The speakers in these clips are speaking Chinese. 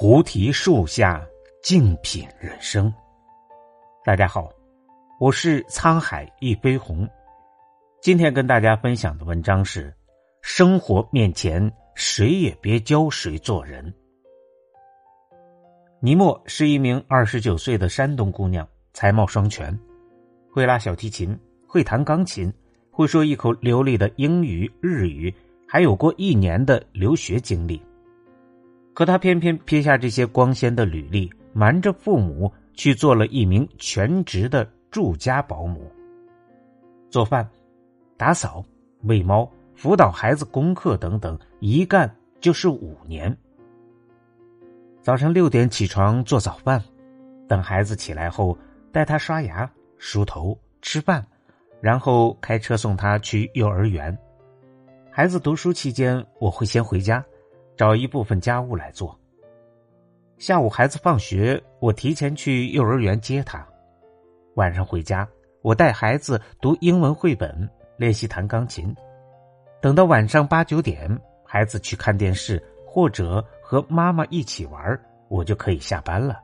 菩提树下，静品人生。大家好，我是沧海一飞鸿。今天跟大家分享的文章是：生活面前，谁也别教谁做人。尼莫是一名二十九岁的山东姑娘，才貌双全，会拉小提琴，会弹钢琴，会说一口流利的英语、日语，还有过一年的留学经历。可他偏偏撇下这些光鲜的履历，瞒着父母去做了一名全职的住家保姆，做饭、打扫、喂猫、辅导孩子功课等等，一干就是五年。早上六点起床做早饭，等孩子起来后带他刷牙、梳头、吃饭，然后开车送他去幼儿园。孩子读书期间，我会先回家。找一部分家务来做。下午孩子放学，我提前去幼儿园接他。晚上回家，我带孩子读英文绘本，练习弹钢琴。等到晚上八九点，孩子去看电视或者和妈妈一起玩，我就可以下班了。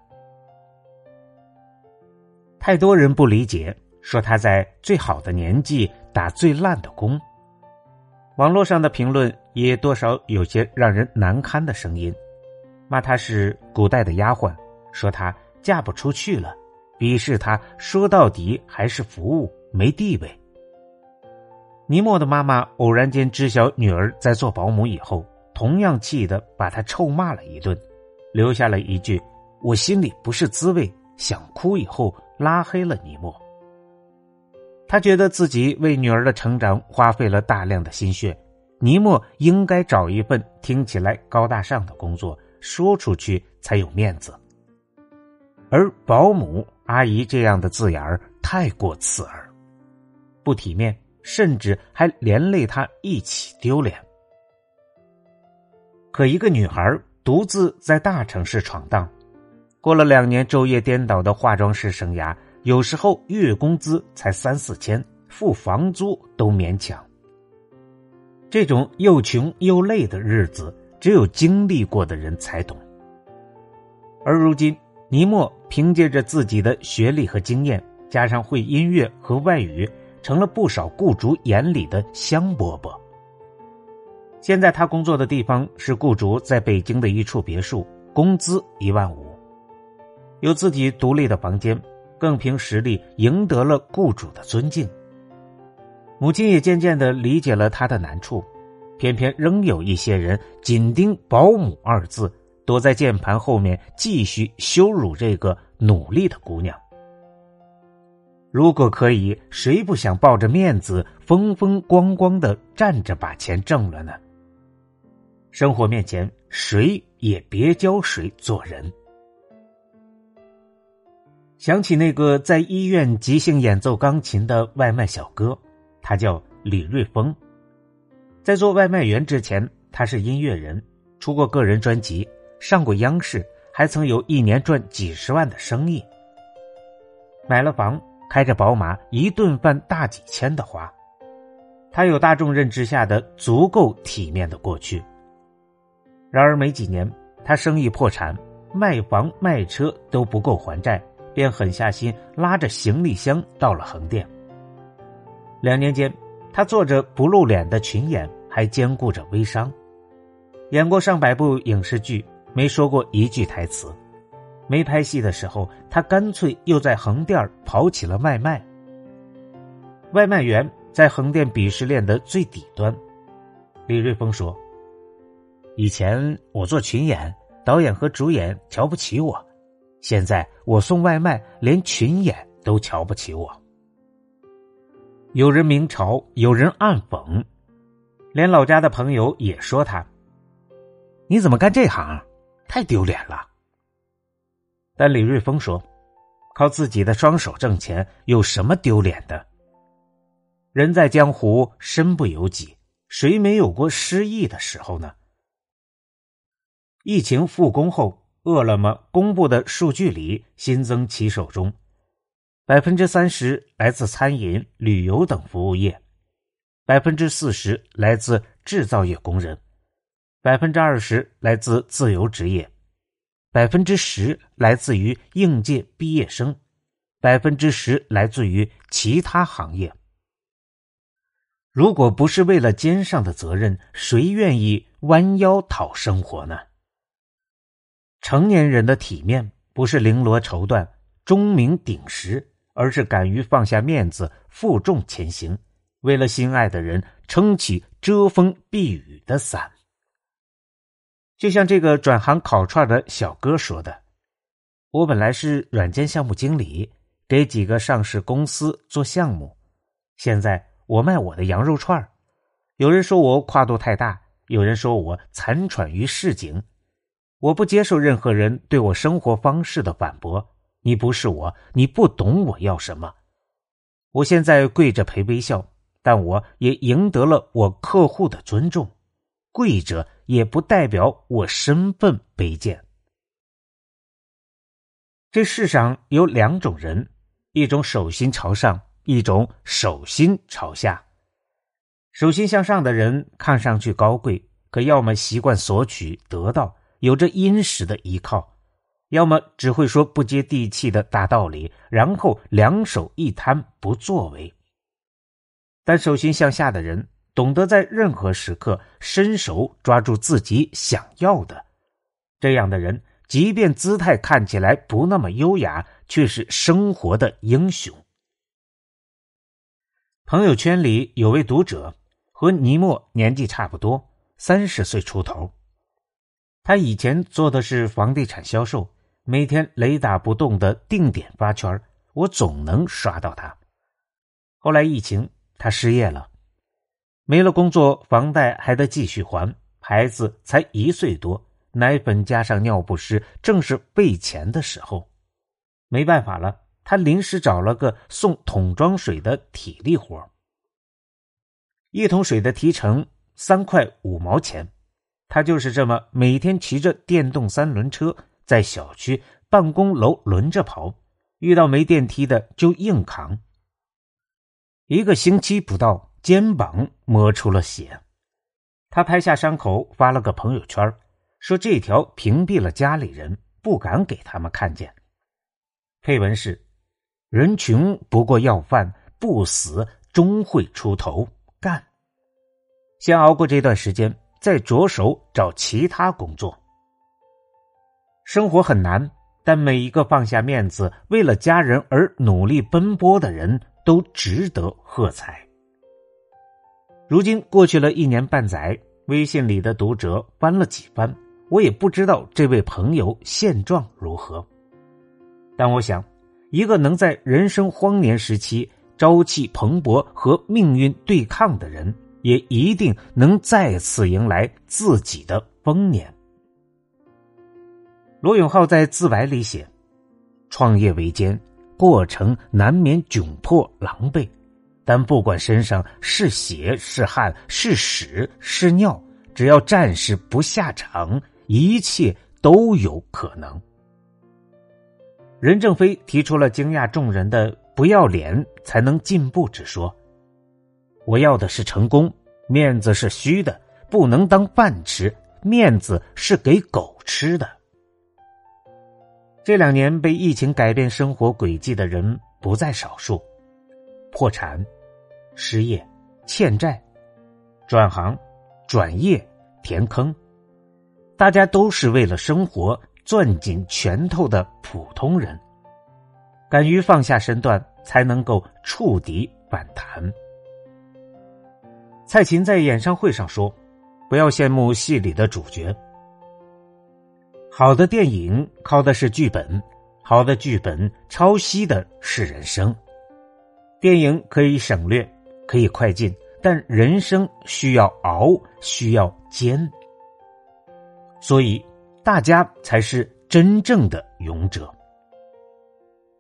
太多人不理解，说他在最好的年纪打最烂的工。网络上的评论也多少有些让人难堪的声音，骂她是古代的丫鬟，说她嫁不出去了，鄙视她说到底还是服务没地位。尼莫的妈妈偶然间知晓女儿在做保姆以后，同样气得把她臭骂了一顿，留下了一句“我心里不是滋味”，想哭以后拉黑了尼莫。他觉得自己为女儿的成长花费了大量的心血，尼莫应该找一份听起来高大上的工作，说出去才有面子。而保姆、阿姨这样的字眼儿太过刺耳，不体面，甚至还连累他一起丢脸。可一个女孩独自在大城市闯荡，过了两年昼夜颠倒的化妆师生涯。有时候月工资才三四千，付房租都勉强。这种又穷又累的日子，只有经历过的人才懂。而如今，尼莫凭借着自己的学历和经验，加上会音乐和外语，成了不少雇主眼里的香饽饽。现在他工作的地方是雇主在北京的一处别墅，工资一万五，有自己独立的房间。更凭实力赢得了雇主的尊敬，母亲也渐渐的理解了他的难处，偏偏仍有一些人紧盯“保姆”二字，躲在键盘后面继续羞辱这个努力的姑娘。如果可以，谁不想抱着面子风风光光的站着把钱挣了呢？生活面前，谁也别教谁做人。想起那个在医院即兴演奏钢琴的外卖小哥，他叫李瑞峰。在做外卖员之前，他是音乐人，出过个人专辑，上过央视，还曾有一年赚几十万的生意。买了房，开着宝马，一顿饭大几千的花。他有大众认知下的足够体面的过去。然而没几年，他生意破产，卖房卖车都不够还债。便狠下心，拉着行李箱到了横店。两年间，他做着不露脸的群演，还兼顾着微商，演过上百部影视剧，没说过一句台词。没拍戏的时候，他干脆又在横店跑起了外卖。外卖员在横店鄙视链的最底端。李瑞峰说：“以前我做群演，导演和主演瞧不起我。”现在我送外卖，连群演都瞧不起我。有人明嘲，有人暗讽，连老家的朋友也说他：“你怎么干这行？太丢脸了。”但李瑞峰说：“靠自己的双手挣钱，有什么丢脸的？人在江湖，身不由己，谁没有过失意的时候呢？”疫情复工后。饿了么公布的数据里，新增骑手中，百分之三十来自餐饮、旅游等服务业，百分之四十来自制造业工人，百分之二十来自自由职业，百分之十来自于应届毕业生，百分之十来自于其他行业。如果不是为了肩上的责任，谁愿意弯腰讨生活呢？成年人的体面不是绫罗绸缎、钟鸣鼎食，而是敢于放下面子，负重前行，为了心爱的人撑起遮风避雨的伞。就像这个转行烤串的小哥说的：“我本来是软件项目经理，给几个上市公司做项目，现在。”我卖我的羊肉串有人说我跨度太大，有人说我残喘于市井，我不接受任何人对我生活方式的反驳。你不是我，你不懂我要什么。我现在跪着陪微笑，但我也赢得了我客户的尊重。跪着也不代表我身份卑贱。这世上有两种人，一种手心朝上。一种手心朝下，手心向上的人看上去高贵，可要么习惯索取得到，有着殷实的依靠；要么只会说不接地气的大道理，然后两手一摊不作为。但手心向下的人懂得在任何时刻伸手抓住自己想要的，这样的人即便姿态看起来不那么优雅，却是生活的英雄。朋友圈里有位读者和尼莫年纪差不多，三十岁出头。他以前做的是房地产销售，每天雷打不动的定点发圈，我总能刷到他。后来疫情，他失业了，没了工作，房贷还得继续还，孩子才一岁多，奶粉加上尿不湿，正是费钱的时候。没办法了。他临时找了个送桶装水的体力活一桶水的提成三块五毛钱，他就是这么每天骑着电动三轮车在小区办公楼轮着跑，遇到没电梯的就硬扛。一个星期不到，肩膀磨出了血，他拍下伤口发了个朋友圈，说这条屏蔽了家里人，不敢给他们看见。配文是。人穷不过要饭，不死终会出头。干，先熬过这段时间，再着手找其他工作。生活很难，但每一个放下面子，为了家人而努力奔波的人都值得喝彩。如今过去了一年半载，微信里的读者翻了几番，我也不知道这位朋友现状如何，但我想。一个能在人生荒年时期朝气蓬勃和命运对抗的人，也一定能再次迎来自己的丰年。罗永浩在自白里写：“创业维艰，过程难免窘迫狼狈，但不管身上是血是汗是屎是尿，只要战士不下场，一切都有可能。”任正非提出了惊讶众人的“不要脸才能进步”之说。我要的是成功，面子是虚的，不能当饭吃，面子是给狗吃的。这两年被疫情改变生活轨迹的人不在少数，破产、失业、欠债、转行、转业、填坑，大家都是为了生活。攥紧拳头的普通人，敢于放下身段，才能够触底反弹。蔡琴在演唱会上说：“不要羡慕戏里的主角，好的电影靠的是剧本，好的剧本抄袭的是人生。电影可以省略，可以快进，但人生需要熬，需要煎。所以。”大家才是真正的勇者。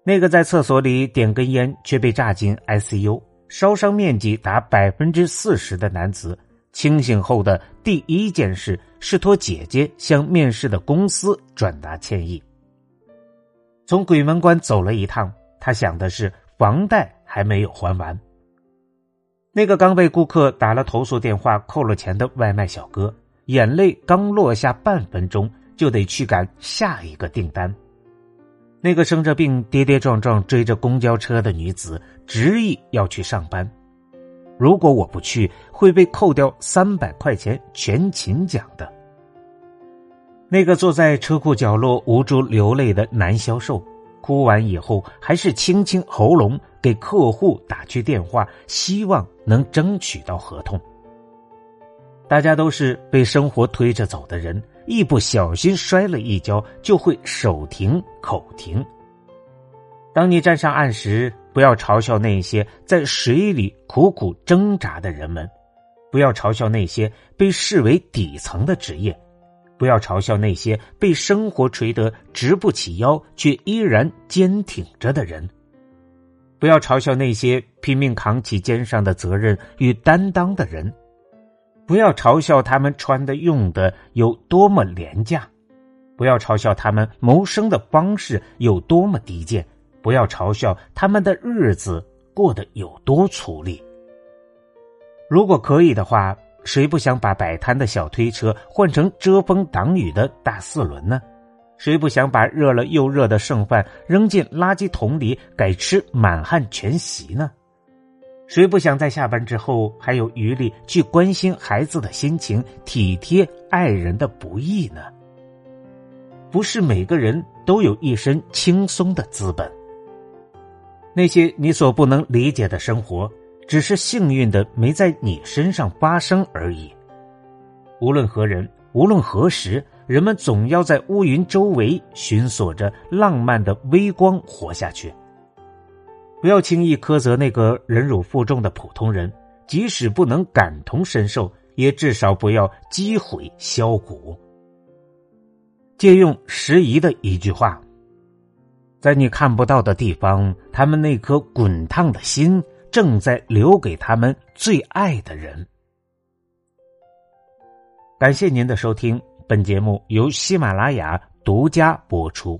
那个在厕所里点根烟却被炸进 ICU、烧伤面积达百分之四十的男子，清醒后的第一件事是托姐姐向面试的公司转达歉意。从鬼门关走了一趟，他想的是房贷还没有还完。那个刚被顾客打了投诉电话、扣了钱的外卖小哥，眼泪刚落下半分钟。就得去赶下一个订单。那个生着病、跌跌撞撞追着公交车的女子，执意要去上班。如果我不去，会被扣掉三百块钱全勤奖的。那个坐在车库角落无助流泪的男销售，哭完以后还是清清喉咙给客户打去电话，希望能争取到合同。大家都是被生活推着走的人，一不小心摔了一跤，就会手停口停。当你站上岸时，不要嘲笑那些在水里苦苦挣扎的人们，不要嘲笑那些被视为底层的职业。不要嘲笑那些被生活锤得直不起腰却依然坚挺着的人。不要嘲笑那些拼命扛起肩上的责任与担当的人。不要嘲笑他们穿的用的有多么廉价。不要嘲笑他们谋生的方式有多么低贱。不要嘲笑他们的日子过得有多粗粝。如果可以的话。谁不想把摆摊的小推车换成遮风挡雨的大四轮呢？谁不想把热了又热的剩饭扔进垃圾桶里改吃满汉全席呢？谁不想在下班之后还有余力去关心孩子的心情、体贴爱人的不易呢？不是每个人都有一身轻松的资本。那些你所不能理解的生活。只是幸运的没在你身上发生而已。无论何人，无论何时，人们总要在乌云周围寻索着浪漫的微光活下去。不要轻易苛责那个忍辱负重的普通人，即使不能感同身受，也至少不要击毁削骨。借用时宜的一句话：“在你看不到的地方，他们那颗滚烫的心。”正在留给他们最爱的人。感谢您的收听，本节目由喜马拉雅独家播出。